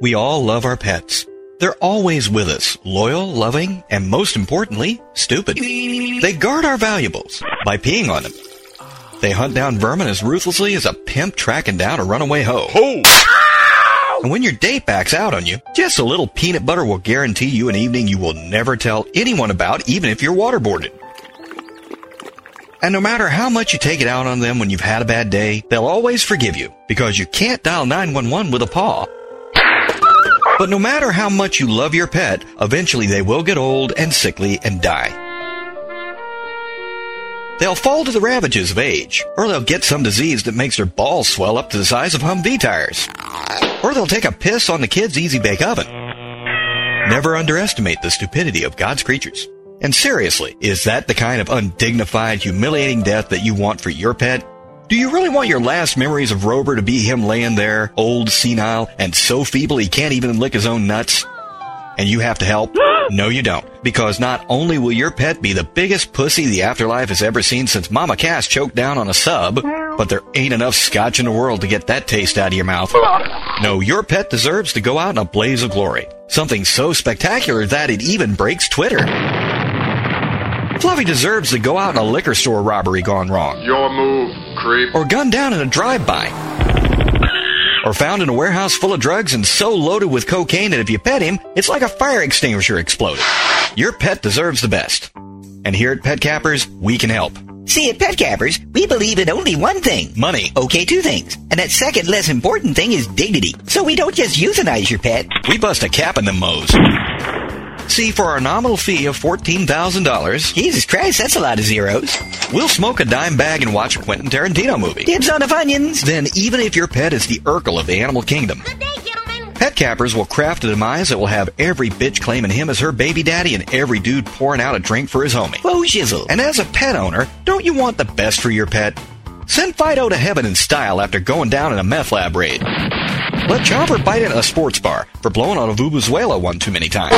We all love our pets. They're always with us, loyal, loving, and most importantly, stupid. They guard our valuables by peeing on them. They hunt down vermin as ruthlessly as a pimp tracking down a runaway hoe. Ho! And when your date backs out on you, just a little peanut butter will guarantee you an evening you will never tell anyone about, even if you're waterboarded. And no matter how much you take it out on them when you've had a bad day, they'll always forgive you because you can't dial 911 with a paw. But no matter how much you love your pet, eventually they will get old and sickly and die. They'll fall to the ravages of age, or they'll get some disease that makes their balls swell up to the size of Humvee tires. Or they'll take a piss on the kid's easy bake oven. Never underestimate the stupidity of God's creatures. And seriously, is that the kind of undignified, humiliating death that you want for your pet? Do you really want your last memories of Rover to be him laying there, old, senile, and so feeble he can't even lick his own nuts? And you have to help? No, you don't. Because not only will your pet be the biggest pussy the afterlife has ever seen since Mama Cass choked down on a sub, but there ain't enough scotch in the world to get that taste out of your mouth. No, your pet deserves to go out in a blaze of glory. Something so spectacular that it even breaks Twitter. Fluffy deserves to go out in a liquor store robbery gone wrong. Your move, creep. Or gunned down in a drive-by. Or found in a warehouse full of drugs and so loaded with cocaine that if you pet him, it's like a fire extinguisher exploded. Your pet deserves the best. And here at Pet Cappers, we can help. See, at Pet Cappers, we believe in only one thing. Money. Okay, two things. And that second, less important thing is dignity. So we don't just euthanize your pet. We bust a cap in them mows. See, for our nominal fee of $14,000, Jesus Christ, that's a lot of zeros. we'll smoke a dime bag and watch a Quentin Tarantino movie. Dibs on the Funyuns. Then, even if your pet is the Urkel of the animal kingdom, Good day, gentlemen. Pet Cappers will craft a demise that will have every bitch claiming him as her baby daddy and every dude pouring out a drink for his homie. Whoa, shizzle. And as a pet owner, don't you want the best for your pet? Send Fido to heaven in style after going down in a meth lab raid. Let Chopper bite in a sports bar for blowing on a Vuvuzela one too many times.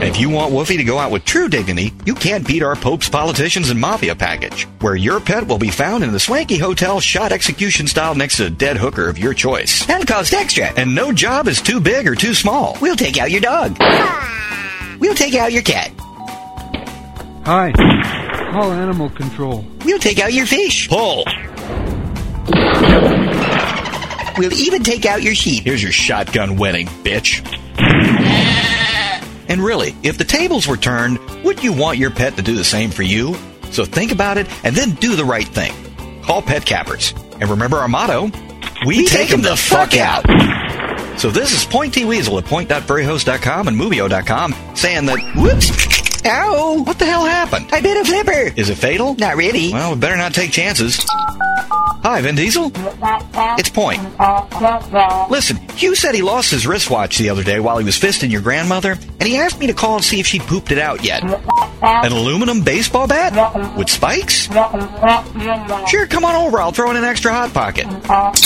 And if you want Woofy to go out with true dignity, you can't beat our Popes, politicians, and mafia package, where your pet will be found in the swanky hotel shot execution style next to a dead hooker of your choice. That'll cost extra. And no job is too big or too small. We'll take out your dog. We'll take out your cat. Hi. Call animal control. We'll take out your fish. Pull! We'll even take out your sheep. Here's your shotgun wedding, bitch. And really, if the tables were turned, wouldn't you want your pet to do the same for you? So think about it and then do the right thing. Call Pet Cappers. And remember our motto, we, take them the fuck out. So this is Pointy Weasel at point.furryhost.com and movio.com saying that, Whoops. Ow. what the hell happened? I bit a flipper. Is it fatal? Not really. Well, we better not take chances. Hi, Vin Diesel. It's Point. Listen, Hugh said he lost his wristwatch the other day while he was fisting your grandmother, and he asked me to call and see if she'd pooped it out yet. An aluminum baseball bat? With spikes? Sure, come on over. I'll throw in an extra hot pocket.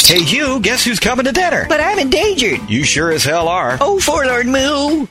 Hey, Hugh, guess who's coming to dinner? But I'm endangered. You sure as hell are. Oh, forlorn moo.